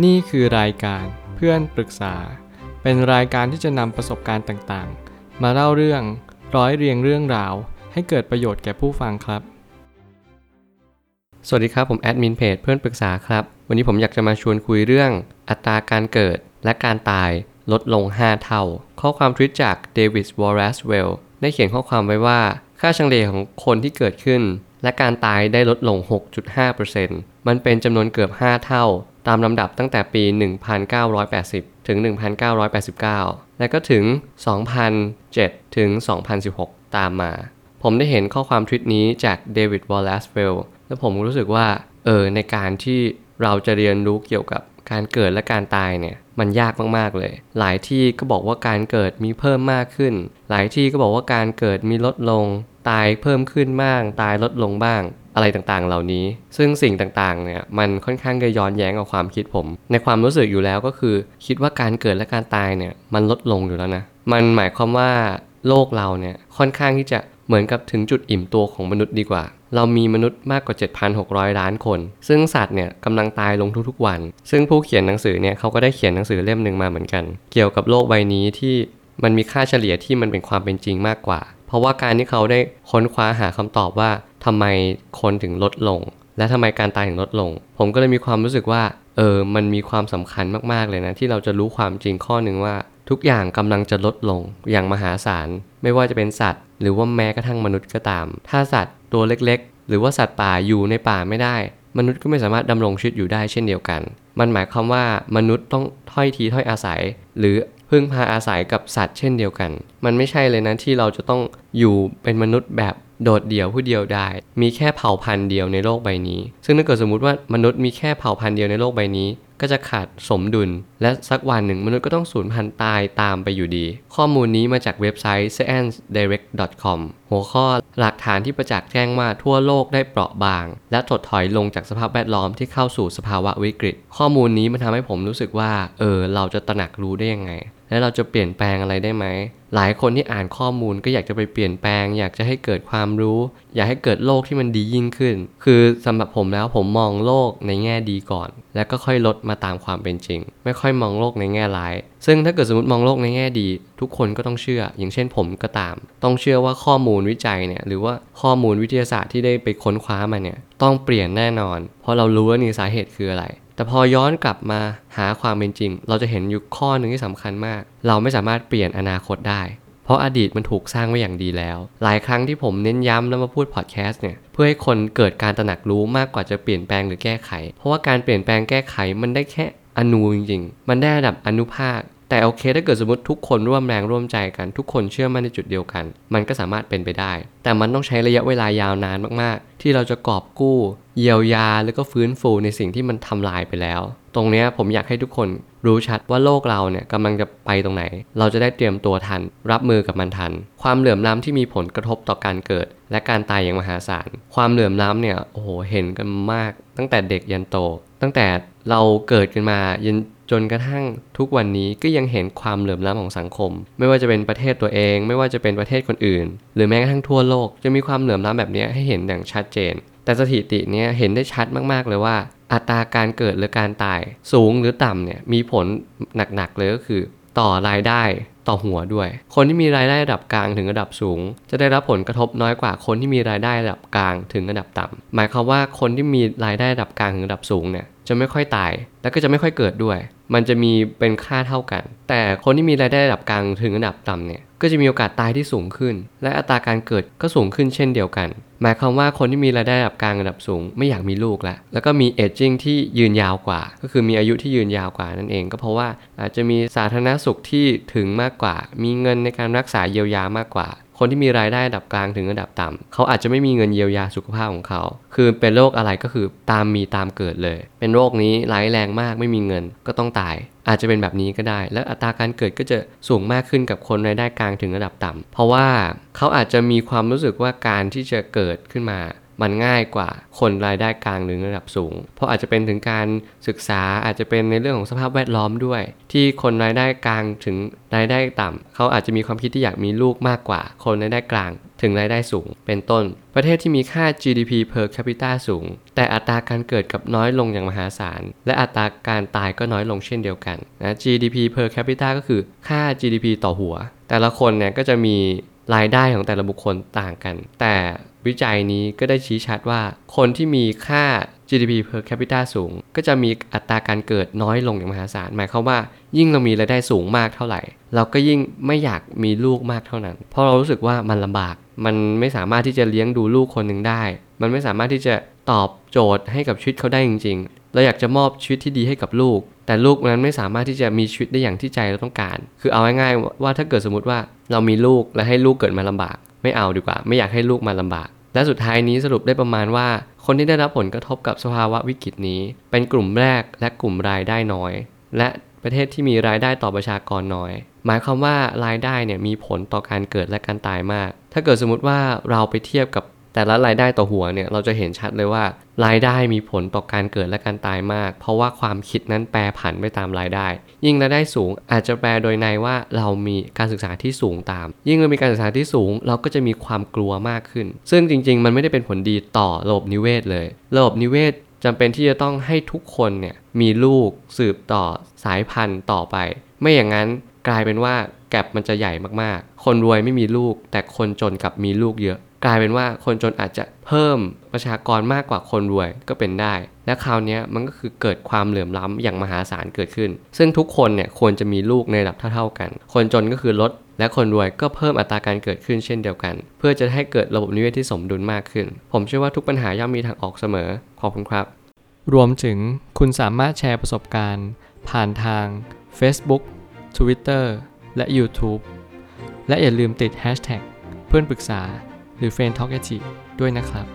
นี่คือรายการเพื่อนปรึกษา เป็นรายการที่จะนำประสบการณ์ต่างๆ มาเล่าเรื่องร้อยเรียงเรื่องราว ให้เกิดประโยชน์แก่ผู้ฟังครับ สวัสดีครับผมแอดมินเพจเพื่อนปรึกษาครับ วันนี้ผมอยากจะมาชวนคุยเรื่อง อัตราการเกิดและการตายลดลง 5 เท่า ข้อความทวิตจากเดวิดวอร์เรสเวลได้เขียนข้อความไว้ว่า ค่าเฉลี่ยของคนที่เกิดขึ้น และการตายได้ลดลง 6.5%มันเป็นจำนวนเกือบ 5 เท่า ตามลำดับตั้งแต่ปี 1980 ถึง 1989 และก็ถึง 2007 ถึง 2016 ตามมา ผมได้เห็นข้อความทวิตนี้จากเดวิดวอลเลสเวลแล้วผมรู้สึกว่า เออ ในการที่เราจะเรียนรู้เกี่ยวกับการเกิดและการตายเนี่ย มันยากมาก ๆ เลย หลายที่ก็บอกว่าการเกิดมีเพิ่มมากขึ้น หลายที่ก็บอกว่าการเกิดมีลดลง ตายเพิ่มขึ้นบ้าง ตายลดลงบ้าง อะไรต่างๆ เหล่านี้ ซึ่งสิ่งต่างๆ เนี่ย มันค่อนข้างจะย้อนแย้งกับความคิดผม ในความรู้สึกอยู่แล้วก็คือ คิดว่าการเกิดและการตายเนี่ย มันลดลงอยู่แล้วนะ มันหมายความว่าโลกเราเนี่ย ค่อนข้างที่จะเหมือนกับถึงจุดอิ่มตัวของมนุษย์ดีกว่า เรามีมนุษย์มากกว่า 7,600 ล้านคน ซึ่งสัตว์เนี่ยกำลังตายลงทุกๆวัน ซึ่งผู้เขียนหนังสือเนี่ยเขาก็ได้เขียนหนังสือเล่มหนึ่งมาเหมือนกัน เกี่ยวกับโลกใบนี้ที่มันมีค่าเฉลี่ยที่มันเป็นความเป็นจริงมากกว่า เพราะว่าการที่เขาได้ค้นคว้าหาคำตอบว่า ทำไมคนถึงลดลง และทำไมการตายถึงลดลง ผมก็เลยมีความรู้สึกว่า เออ มันมีความสำคัญมากๆเลยนะ ที่เราจะรู้ความจริงข้อหนึ่งว่า ทุกอย่างกำลังจะลดลงอย่างมหาศาล ไม่ว่าจะเป็นสัตว์ หรือว่าแม้กระทั่งมนุษย์ก็ตาม ถ้าสัตว์ตัวเล็กๆ หรือว่าสัตว์ป่าอยู่ในป่าไม่ได้ มนุษย์ก็ไม่สามารถดำรงชีวิตอยู่ได้เช่นเดียวกัน มันหมายความว่ามนุษย์ต้องถ้อยทีถ้อยอาศัย หรือพึ่งพาอาศัยกับสัตว์เช่นเดียวกัน มันไม่ใช่เลยนะที่เราจะต้องอยู่เป็นมนุษย์แบบ โดดเดี่ยวผู้เดียวได้ มีแค่เผ่าพันธุ์เดียวในโลกใบนี้ ซึ่งถ้าเกิดสมมติว่ามนุษย์มีแค่เผ่าพันธุ์เดียวในโลกใบนี้ ก็จะขาดสมดุล และสักวันหนึ่งมนุษย์ก็ต้องสูญพันธุ์ตายตามไปอยู่ดี ข้อมูลนี้มาจากเว็บไซต์ sciencedirect.com หัวข้อหลักฐานที่ประจักษ์แจ้งว่าทั่วโลกได้เปราะบาง และถดถอยลงจากสภาพแวดล้อมที่เข้าสู่สภาวะวิกฤต ข้อมูลนี้มันทำให้ผมรู้สึกว่า เออ เราจะตระหนักรู้ได้ยังไง และเราจะเปลี่ยนแปลงอะไรได้ไหม หลายคนที่อ่านข้อมูลก็อยากจะไปเปลี่ยนแปลง อยากจะให้เกิดความรู้ อยากให้เกิดโลกที่มันดียิ่งขึ้น คือสำหรับผมแล้วผมมองโลกในแง่ดีก่อน แล้วก็ค่อยลดมาตามความเป็นจริง ไม่ค่อยมองโลกในแง่ร้าย ซึ่งถ้าเกิดสมมติมองโลกในแง่ดี ทุกคนก็ต้องเชื่อ อย่างเช่นผมก็ตาม ต้องเชื่อว่าข้อมูลวิจัยเนี่ยหรือว่าข้อมูลวิทยาศาสตร์ที่ได้ไปค้นคว้ามาเนี่ยต้องเปลี่ยนแน่นอน เพราะเรารู้ว่านี่สาเหตุคืออะไร แต่พอย้อนกลับมาหาความเป็นจริง เราจะเห็นอยู่ข้อหนึ่งที่สำคัญมาก เราไม่สามารถเปลี่ยนอนาคตได้ เพราะอดีตมันถูกสร้างไว้อย่างดีแล้ว หลายครั้งที่ผมเน้นย้ำแล้วมาพูดพอดแคสต์เนี่ยเพื่อให้คนเกิดการตระหนักรู้มากกว่าจะเปลี่ยนแปลงหรือแก้ไข เพราะว่าการเปลี่ยนแปลงแก้ไขมันได้แค่อนูจริงๆ มันได้ระดับอนุภาค แต่โอเคถ้าเกิดสมมติทุกคนร่วมแรงร่วมใจกัน ทุกคนเชื่อมั่นในจุดเดียวกัน มันก็สามารถเป็นไปได้ แต่มันต้องใช้ระยะเวลายาวนานมากๆ ที่เราจะกอบกู้ เยียวยาแล้วก็ฟื้นฟูในสิ่งที่มันทำลายไปแล้ว ตรงนี้ผมอยากให้ทุกคนรู้ชัดว่าโลกเราเนี่ยกำลังจะไปตรงไหน เราจะได้เตรียมตัวทัน รับมือกับมันทัน ความเหลื่อมล้ำที่มีผลกระทบต่อการเกิด และการตายอย่างมหาศาล ความเหลื่อมล้ำเนี่ยโอ้โหเห็นกันมาก ตั้งแต่เด็กยันโต ตั้งแต่เราเกิดกันมายันจนกระทั่งทุกวันนี้ก็ยังเห็นความเหลื่อมล้ำของสังคม ไม่ว่าจะเป็นประเทศตัวเอง ไม่ว่าจะเป็นประเทศคนอื่น หรือแม้กระทั่งทั่วโลกจะมีความเหลื่อมล้ำแบบนี้ให้เห็นอย่างชัดเจน แต่สถิติเนี้ยเห็นได้ชัดมากๆเลยว่า อัตราการเกิดหรือการตายสูงหรือต่ำเนี่ยมีผลหนักๆเลยก็คือ ต่อรายได้ต่อหัวด้วย คนที่มีรายได้ระดับกลางถึงระดับสูง จะได้รับผลกระทบน้อยกว่าคนที่มีรายได้ระดับกลางถึงระดับต่ำหมายความว่าคนที่มีรายได้ระดับกลางถึงระดับสูงเนี่ยจะไม่ค่อยตาย แล้วก็จะไม่ค่อยเกิดด้วย มันจะมีเป็นค่าเท่ากัน แต่คนที่มีรายได้ระดับกลางถึงระดับต่ำเนี่ยก็จะมีโอกาสตายที่สูงขึ้น และอัตราการเกิดก็สูงขึ้นเช่นเดียวกัน หมายความว่าคนที่มีรายได้ระดับกลางระดับสูง ไม่อยากมีลูกแล้วแล้วก็มีเอจจิ้งที่ยืนยาวกว่า ก็คือมีอายุที่ยืนยาวกว่านั่นเอง ก็เพราะว่าอาจจะมีสาธารณสุขที่ถึงมากกว่า มีเงินในการรักษาเยียวยามากกว่า คนที่มีรายได้ระดับกลางถึงระดับต่ำเขาอาจจะไม่มีเงินเยียวยาสุขภาพของเขา คือเป็นโรคอะไรก็คือตามมีตามเกิดเลย เป็นโรคนี้ร้ายแรงมากไม่มีเงินก็ต้องตาย อาจจะเป็นแบบนี้ก็ได้ และอัตราการเกิดก็จะสูงมากขึ้นกับคนรายได้กลางถึงระดับต่ำเพราะว่าเขาอาจจะมีความรู้สึกว่าการที่จะเกิดขึ้นมา มันง่ายกว่าคนรายได้กลางหรือระดับสูง เพราะอาจจะเป็นถึงการศึกษาอาจจะเป็นในเรื่องของสภาพแวดล้อมด้วย ที่คนรายได้กลางถึงรายได้ต่ำเขาอาจจะมีความคิดที่อยากมีลูกมากกว่า คนรายได้กลาง ถึงรายได้สูง เป็นต้น ประเทศที่มีค่า GDP per capita สูง แต่อัตราการเกิดกับน้อยลงอย่างมหาศาล และอัตราการตายก็น้อยลงเช่นเดียวกันนะ GDP per capita ก็คือค่า GDP ต่อหัว แต่ละคนเนี่ยก็จะมีรายได้ของแต่ละบุคคลต่างกัน แต่ วิจัยนี้ก็ได้ชี้ชัดว่า คนที่มีค่า GDP per capita สูง ก็จะมีอัตราการเกิดน้อยลงอย่างมหาศาล หมายความว่า ยิ่งเรามีรายได้สูงมากเท่าไหร่ เราก็ยิ่งไม่อยากมีลูกมากเท่านั้น เพราะเรารู้สึกว่ามันลำบาก มันไม่สามารถที่จะเลี้ยงดูลูกคนหนึ่งได้ มันไม่สามารถที่จะตอบโจทย์ให้กับชีวิตเขาได้จริงๆ เราอยากจะมอบชีวิตที่ดีให้กับลูก แต่ลูกนั้นไม่สามารถที่จะมีชีวิตได้อย่างที่ใจเราต้องการ คือเอาง่ายๆว่าถ้าเกิดสมมติว่าเรามีลูกและให้ลูกเกิดมาลำบาก ไม่เอาดีกว่า ไม่อยากให้ลูกมาลำบาก และสุดท้ายนี้สรุปได้ประมาณว่า คนที่ได้รับผลกระทบกับสภาวะวิกฤตนี้ เป็นกลุ่มแรกและกลุ่มรายได้น้อย และประเทศที่มีรายได้ต่อประชากรน้อย หมายความว่ารายได้เนี่ยมีผลต่อการเกิดและการตายมาก ถ้าเกิดสมมติว่าเราไปเทียบกับ แต่ละรายได้ต่อหัวเนี่ยเราจะเห็นชัดเลยว่า รายได้มีผลต่อการเกิดและการตายมาก เพราะว่าความคิดนั้นแปรผันไปตามรายได้ ยิ่งรายได้สูงอาจจะแปลโดยในว่าเรามีการศึกษาที่สูงตาม ยิ่งเรามีการศึกษาที่สูง เราก็จะมีความกลัวมากขึ้น ซึ่งจริง ๆ มันไม่ได้เป็นผลดีต่อระบบนิเวศเลยระบบนิเวศจำเป็นที่จะต้องให้ทุกคนเนี่ยมีลูกสืบต่อสายพันธุ์ต่อไป ไม่อย่างนั้นกลายเป็นว่าแกลบมันจะใหญ่มากๆ คนรวยไม่มีลูก แต่คนจนกลับมีลูกเยอะ กลายเป็นว่าคนจนอาจจะเพิ่มประชากรมากกว่าคนรวยก็เป็นได้ และคราวนี้มันก็คือเกิดความเหลื่อมล้ำอย่างมหาศาลเกิดขึ้น ซึ่งทุกคนเนี่ยควรจะมีลูกในระดับเท่าๆกัน คนจนก็คือลด และคนรวยก็เพิ่มอัตราการเกิดขึ้นเช่นเดียวกัน เพื่อจะให้เกิดระบบนิเวศที่สมดุลมากขึ้น ผมเชื่อว่าทุกปัญหาย่อมมีทางออกเสมอขอบคุณครับ รวมถึงคุณสามารถแชร์ประสบการณ์ ผ่านทาง Facebook Twitter และ YouTube และอย่าลืมติด Hashtag เพื่อนปรึกษา หรือ f r ร e n d t a l k a ด้วยนะครับ